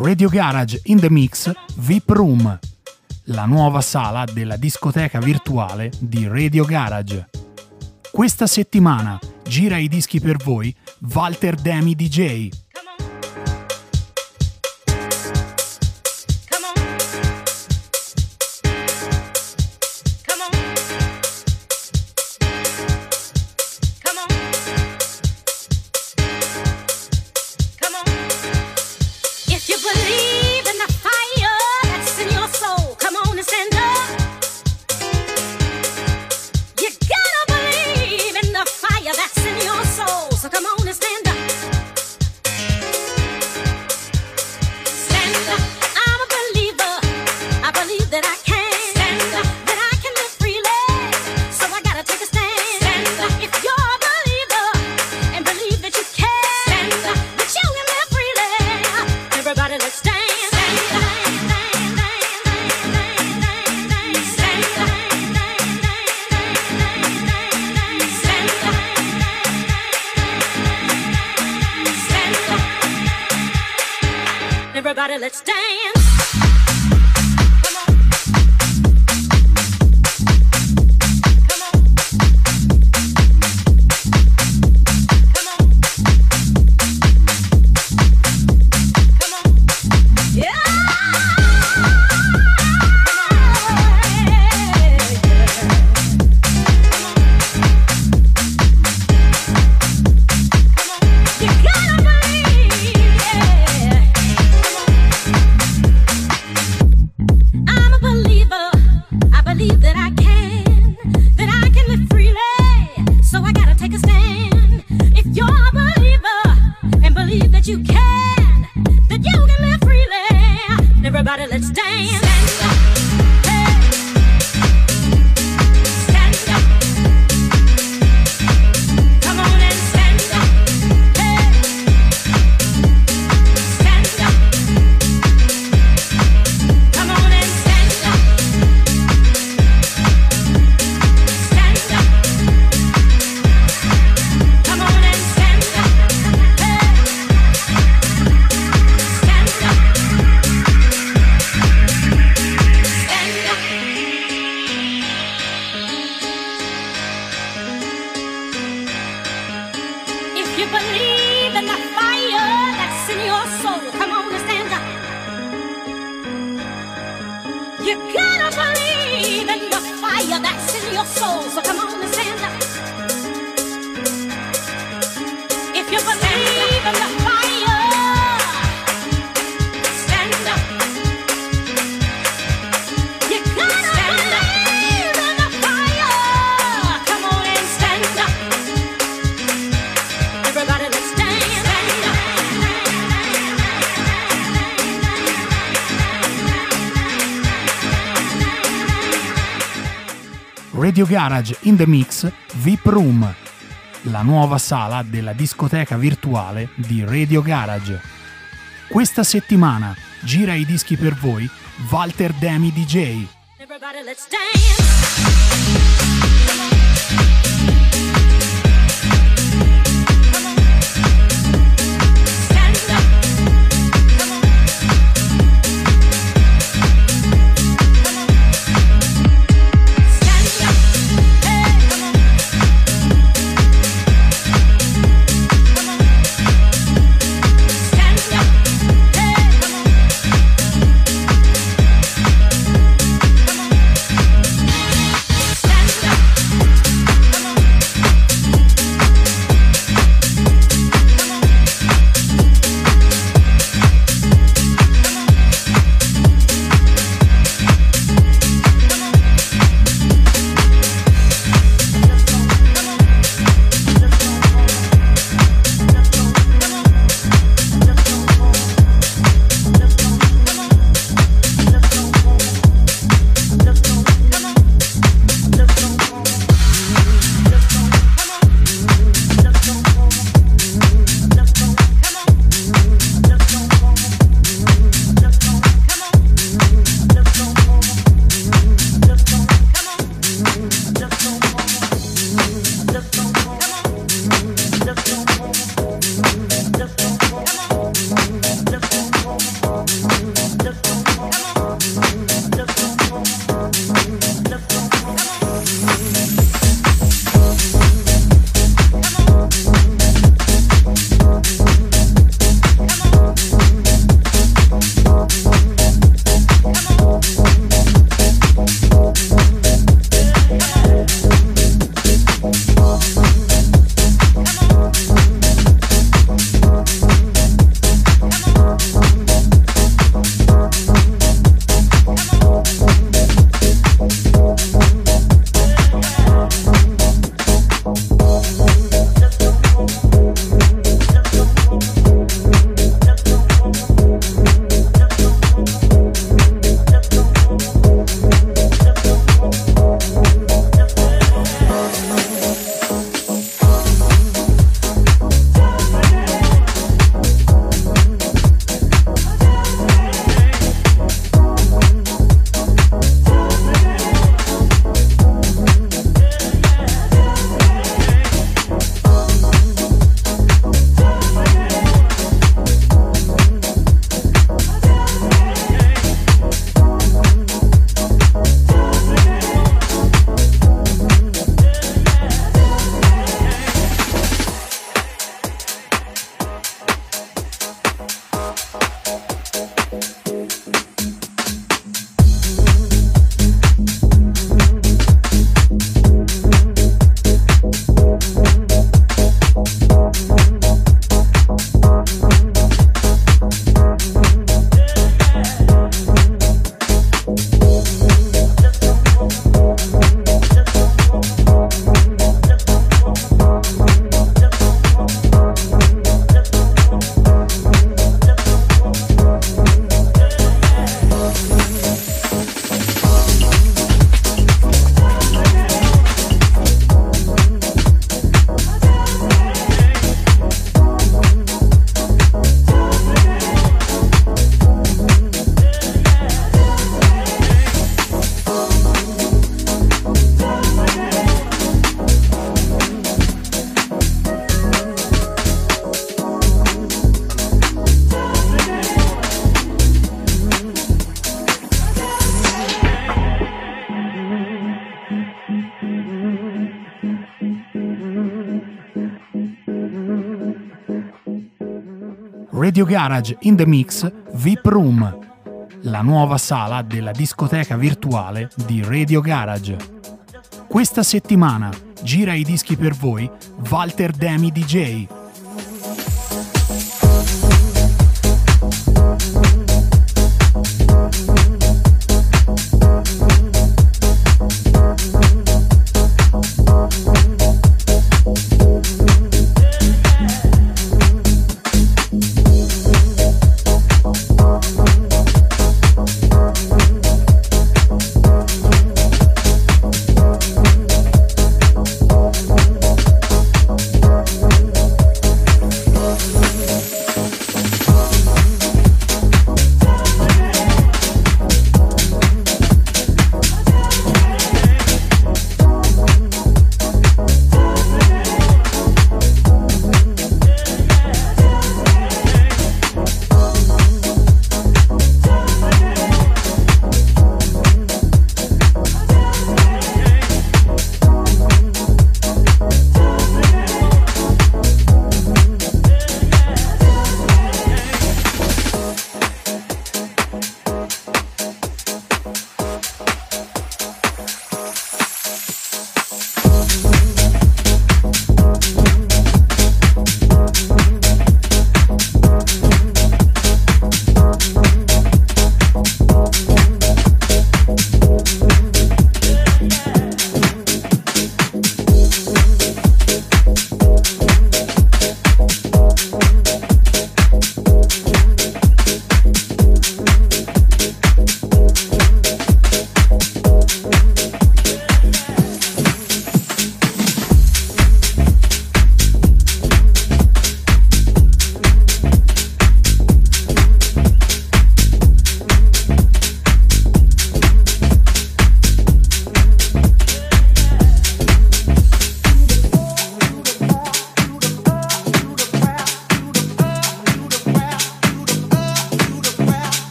Radio Garage in the Mix VIP Room, la nuova sala della discoteca virtuale di Radio Garage. Questa settimana gira i dischi per voi Walter Demi DJ. Radio Garage in the Mix VIP Room, la nuova sala della discoteca virtuale di Radio Garage. Questa settimana gira i dischi per voi Walter Demi DJ. Everybody, Radio Garage in the Mix VIP Room, la nuova sala della discoteca virtuale di Radio Garage. Questa settimana gira i dischi per voi Walter Demi DJ.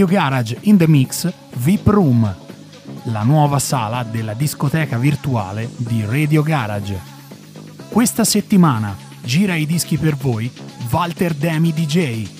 Radio Garage in the Mix VIP Room, la nuova sala della discoteca virtuale di Radio Garage. Questa settimana gira i dischi per voi Walter Demi DJ.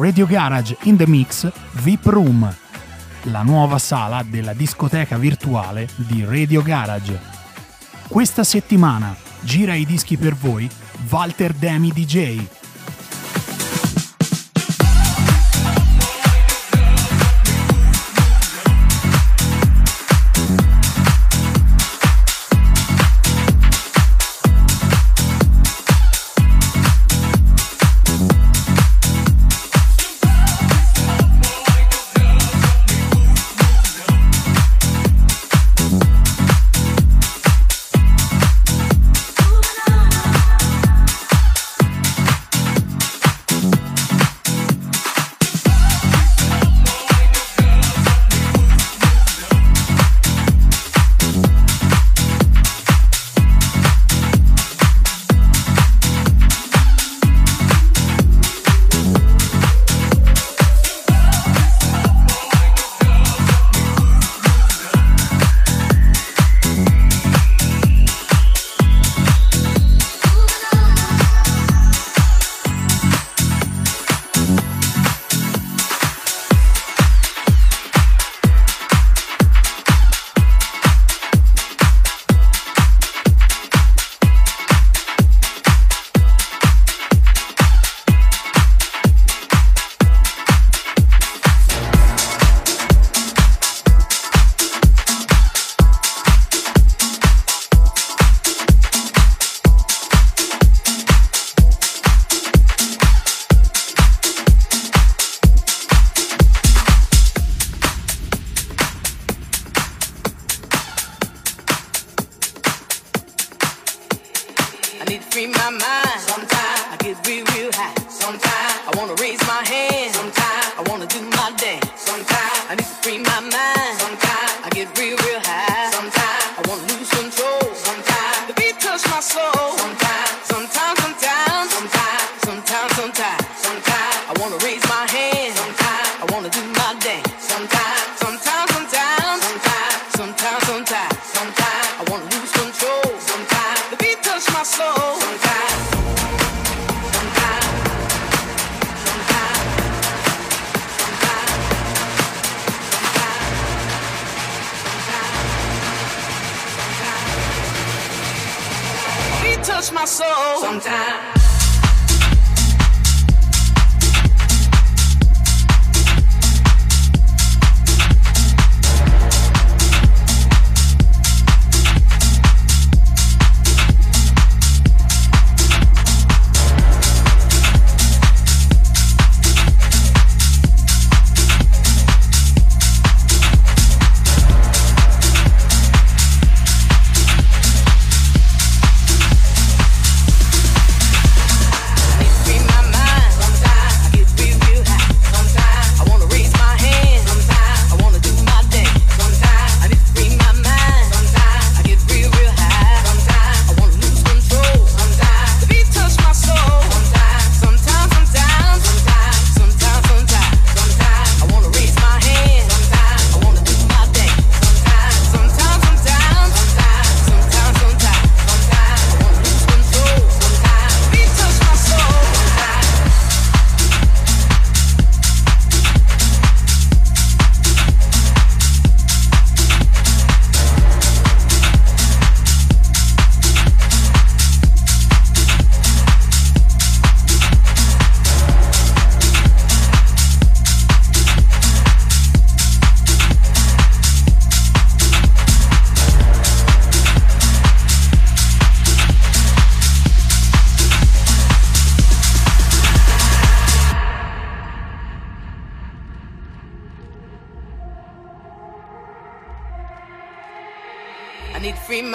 Radio Garage in the Mix VIP Room, la nuova sala della discoteca virtuale di Radio Garage. Questa settimana gira i dischi per voi Walter Demi DJ.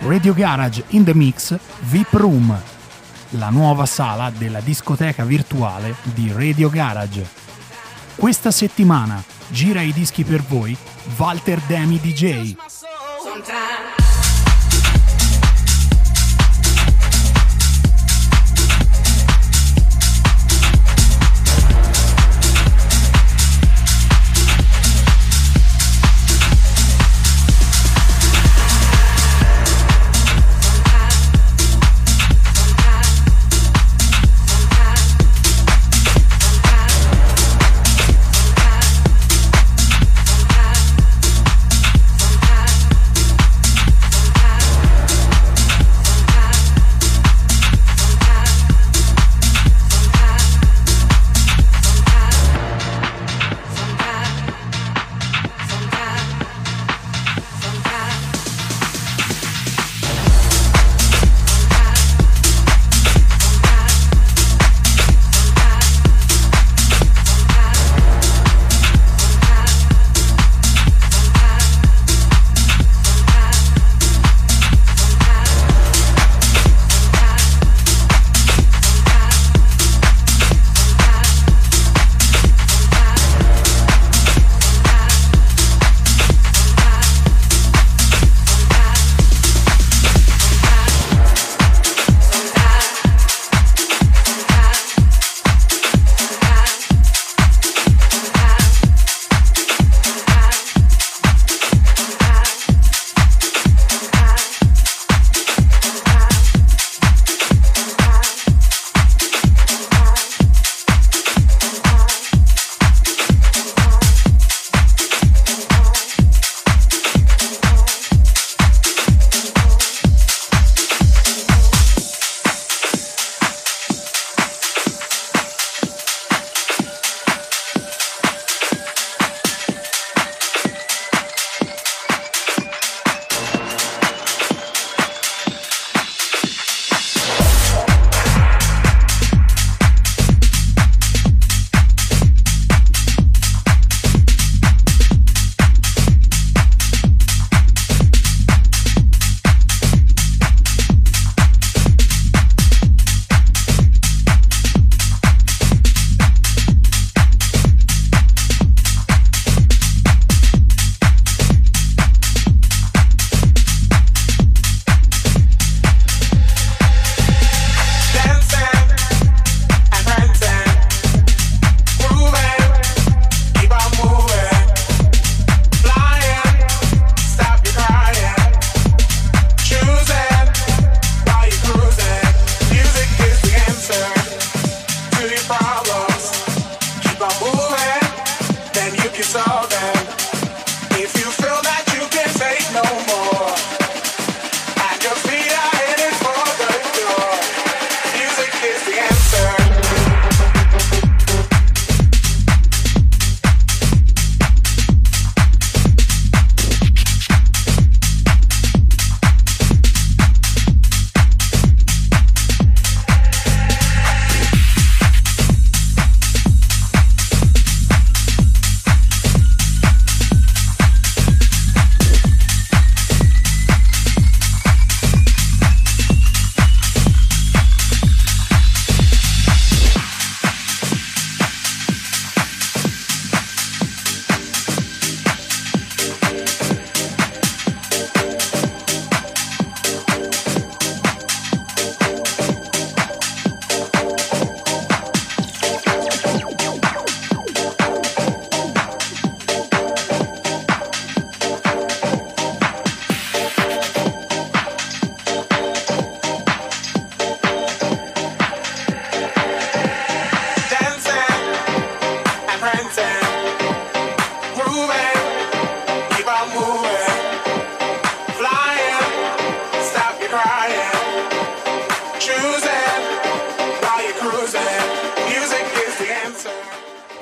Radio Garage in the Mix VIP Room, la nuova sala della discoteca virtuale di Radio Garage. Questa settimana gira i dischi per voi Walter Demi DJ. Sometimes.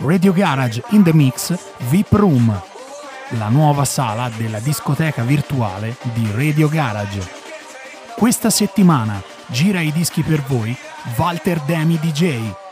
Radio Garage in the Mix VIP Room, la nuova sala della discoteca virtuale di Radio Garage. Questa settimana gira i dischi per voi Walter Demi DJ.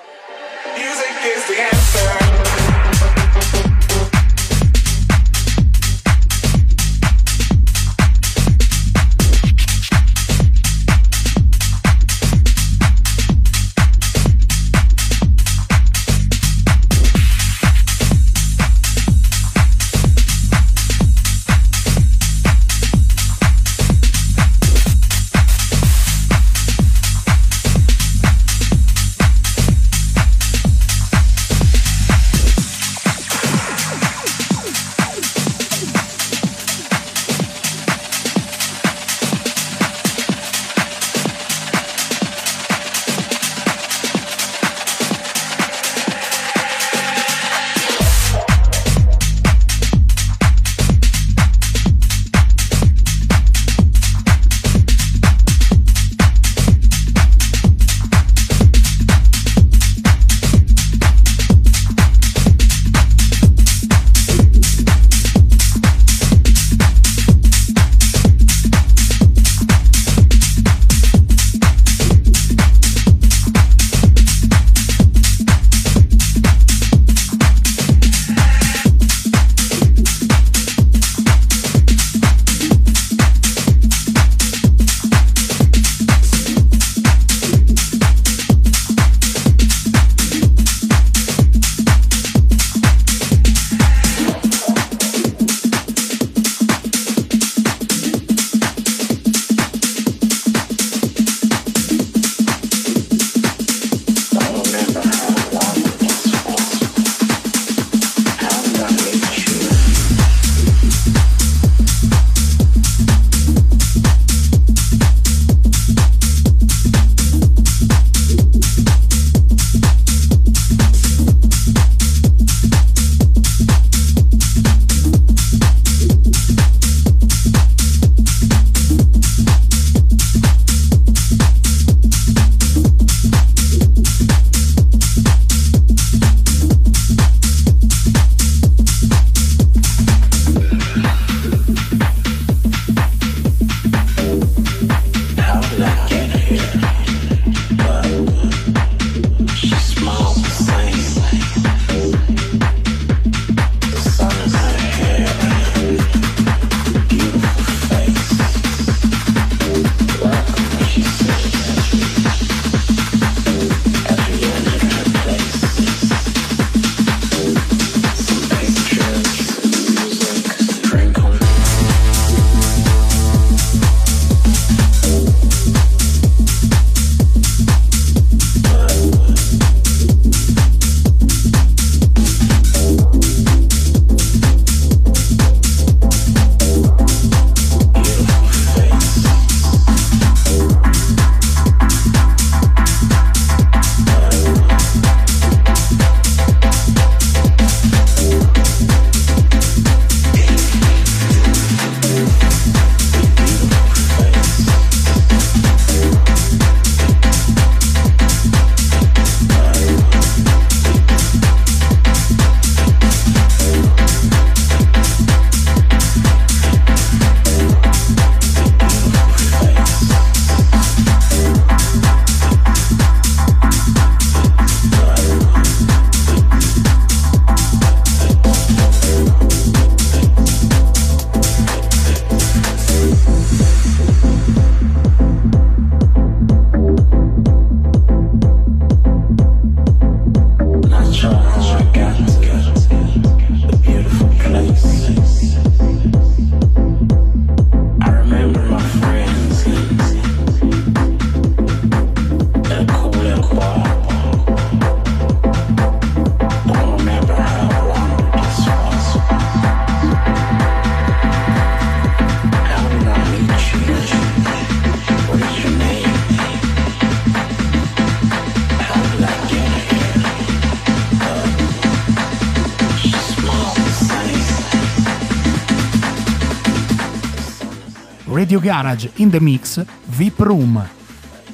Radio Garage in the Mix VIP Room,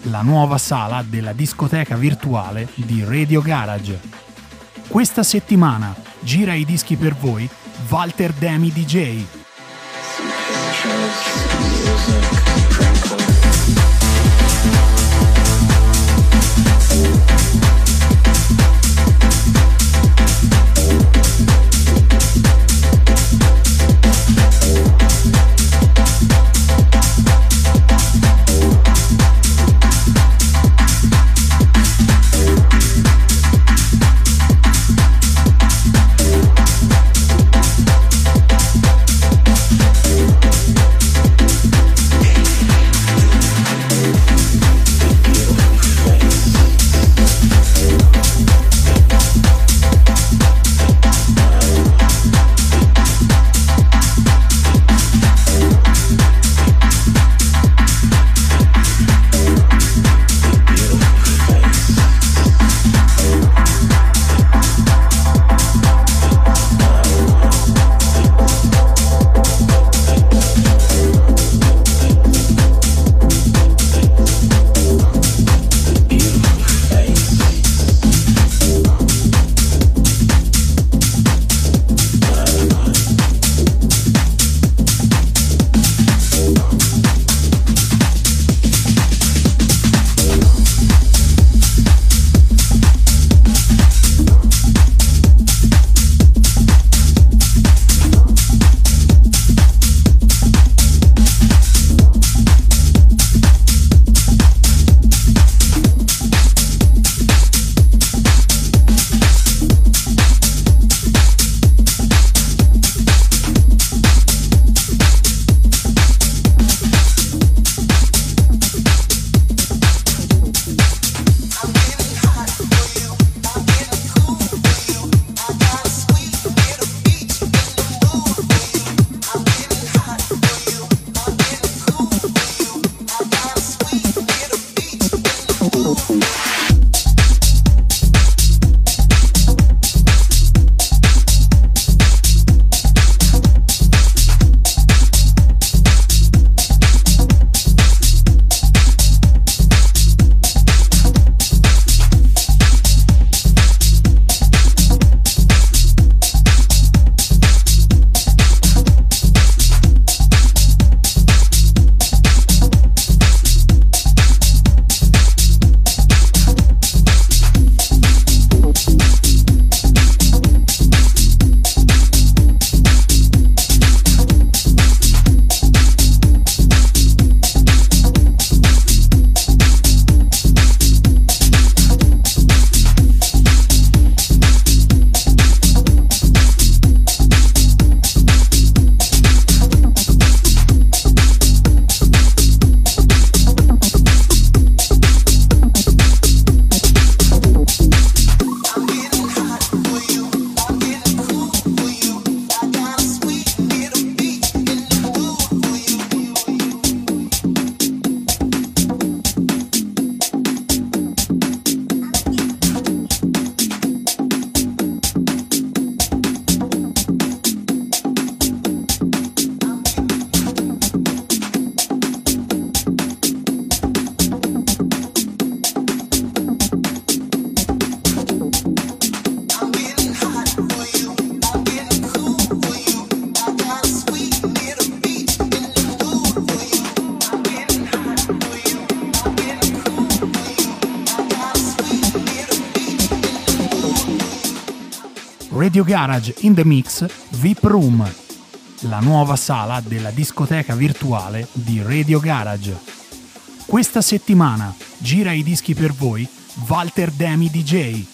la nuova sala della discoteca virtuale di Radio Garage. Questa settimana gira i dischi per voi Walter Demi DJ. Radio Garage in the Mix VIP Room, la nuova sala della discoteca virtuale di Radio Garage. Questa settimana gira i dischi per voi Walter Demi DJ.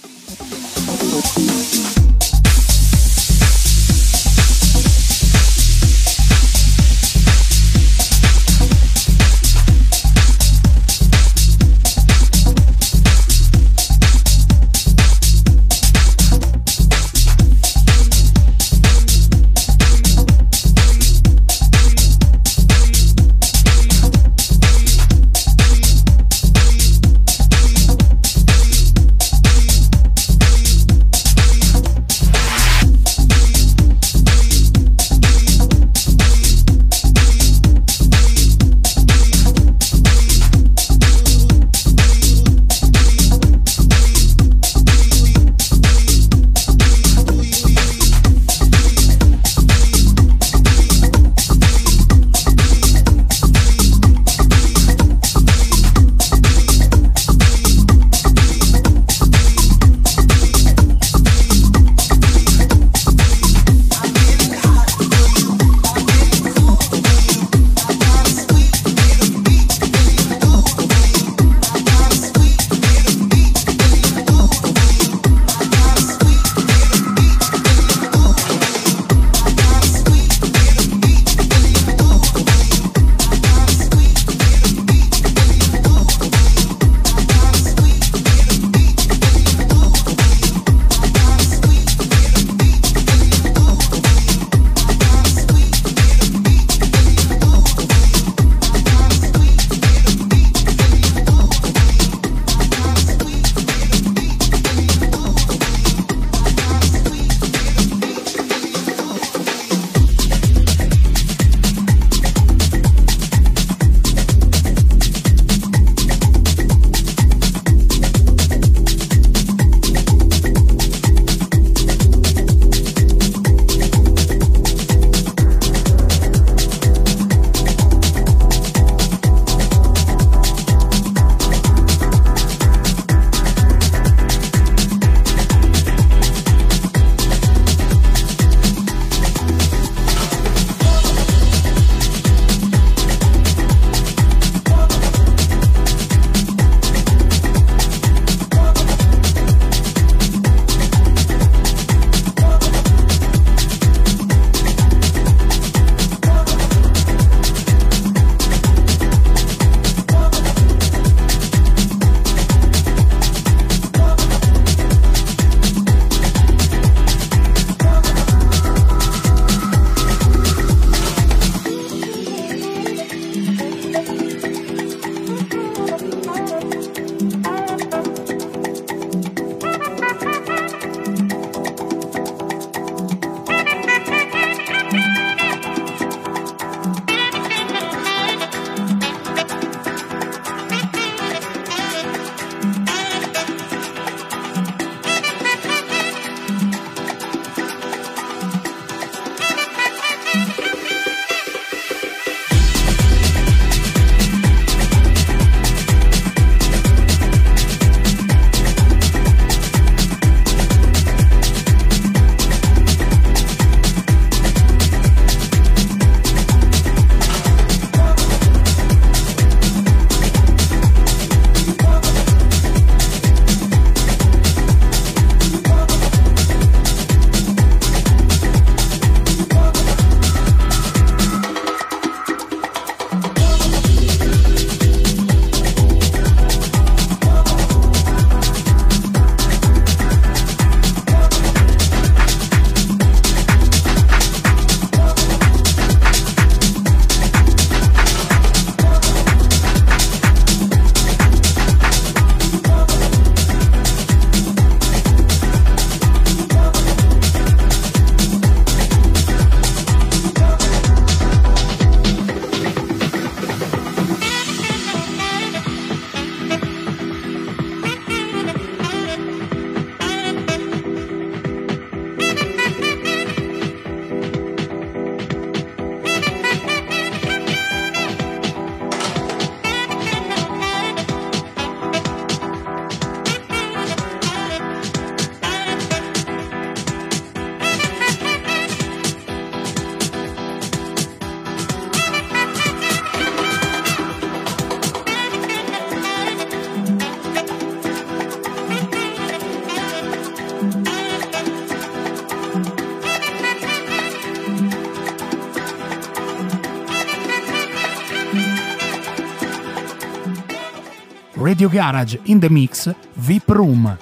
Radio Garage in the Mix VIP Room,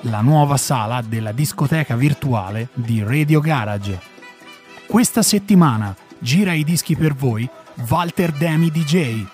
la nuova sala della discoteca virtuale di Radio Garage. Questa settimana gira i dischi per voi Walter Demi DJ.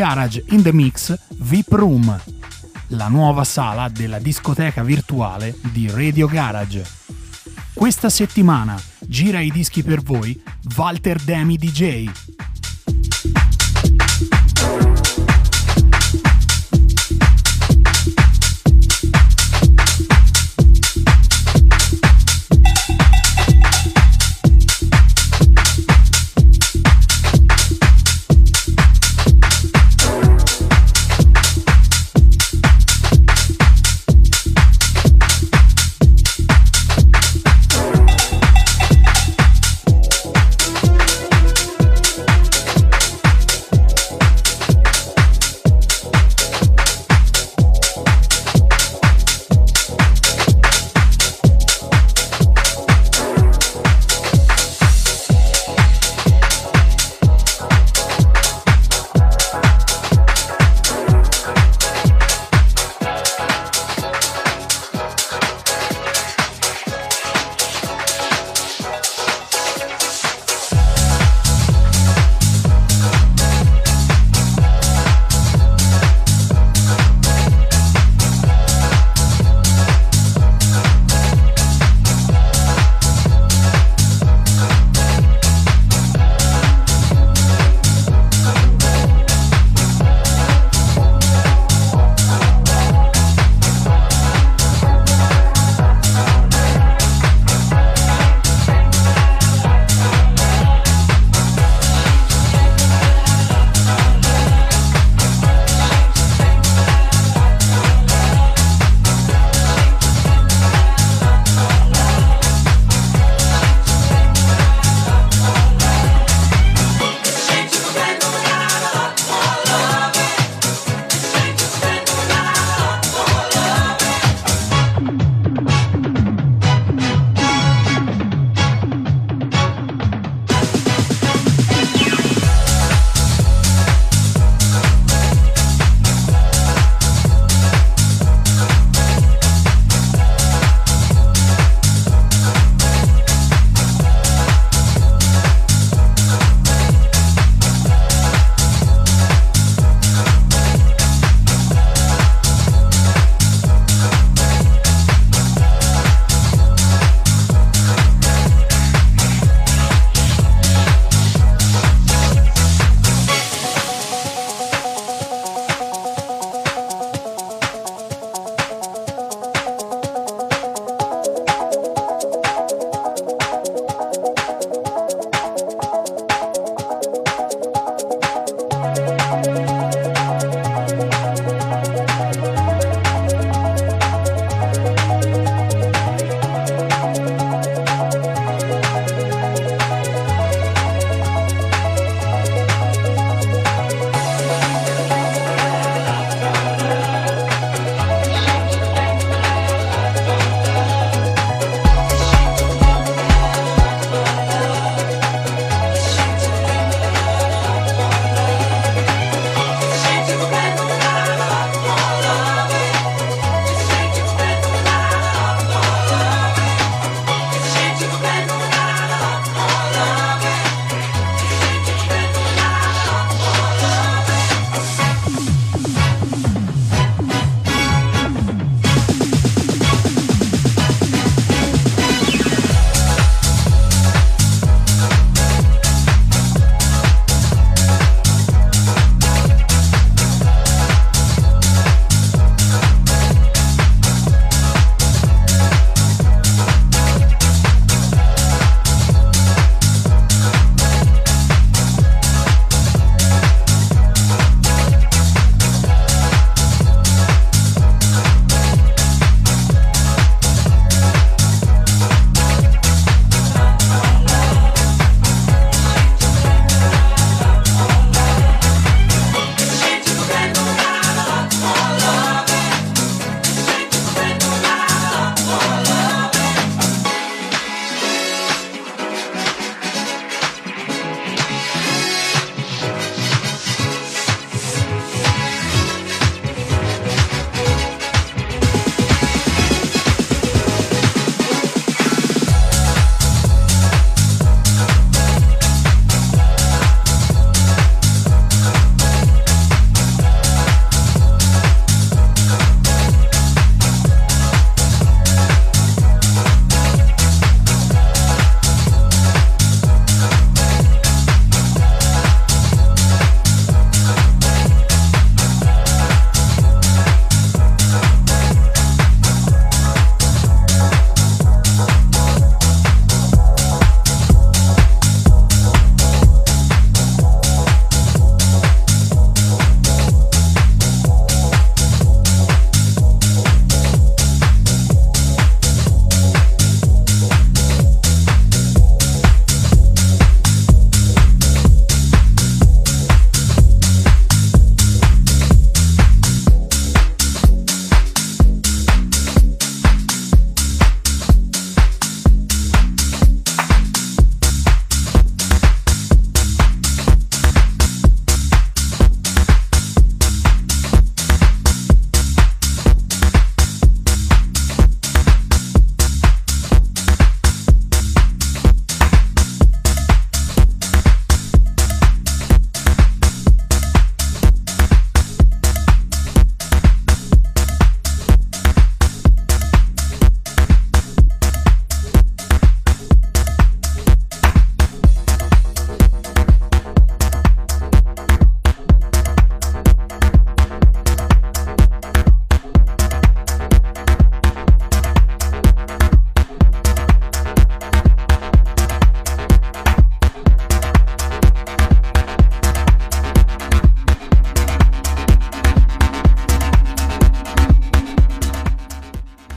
Garage in the Mix VIP Room, la nuova sala della discoteca virtuale di Radio Garage. Questa settimana gira i dischi per voi Walter Demi DJ.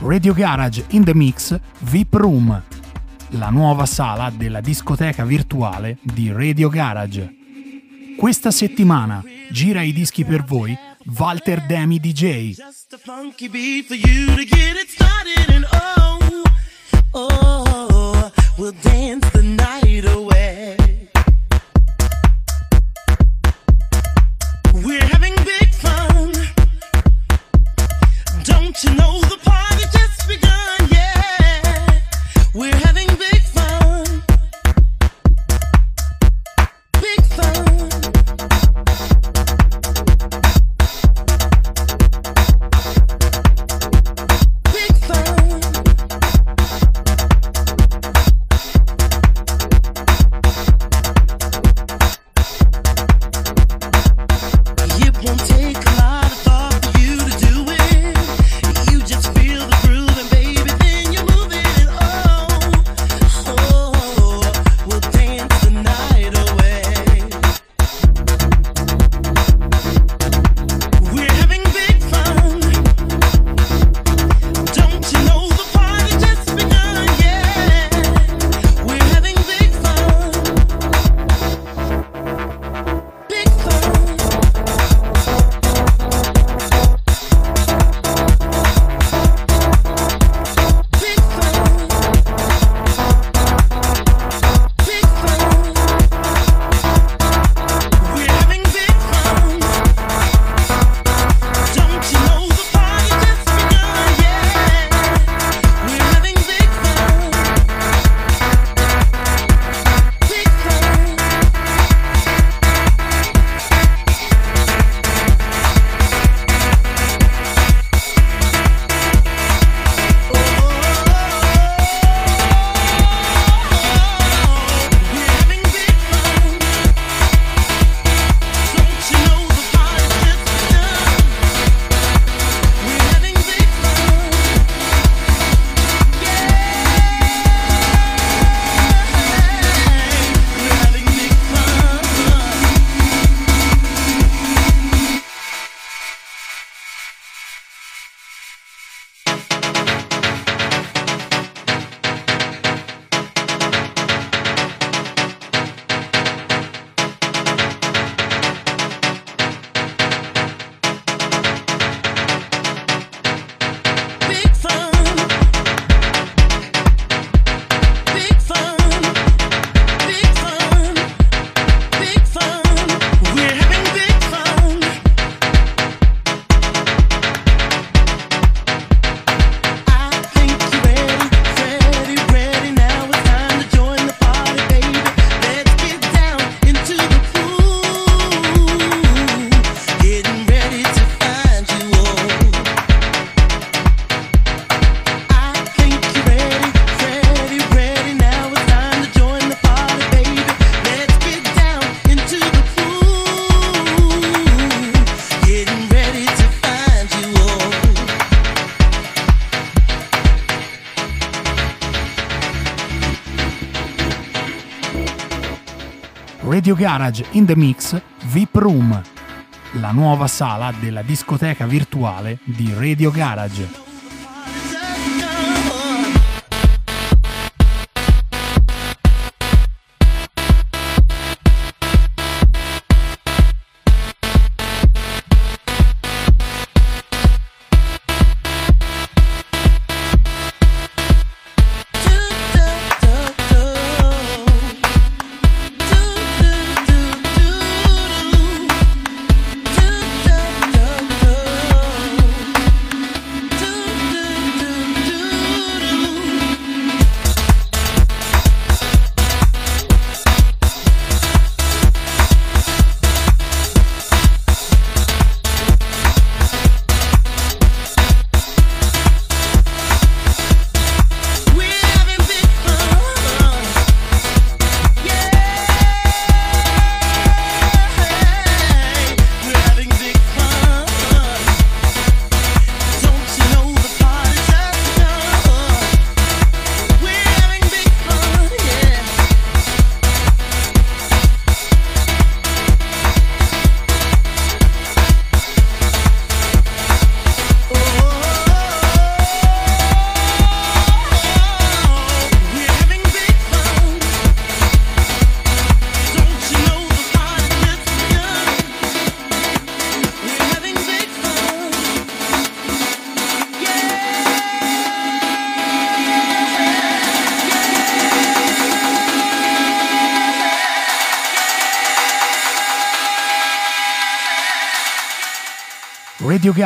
Radio Garage in the Mix VIP Room, la nuova sala della discoteca virtuale di Radio Garage. Questa settimana gira i dischi per voi Walter Demi DJ. you know Radio Garage in the Mix VIP Room, la nuova sala della discoteca virtuale di Radio Garage.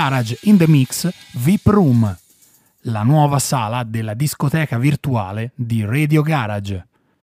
Garage in the Mix VIP Room, la nuova sala della discoteca virtuale di Radio Garage.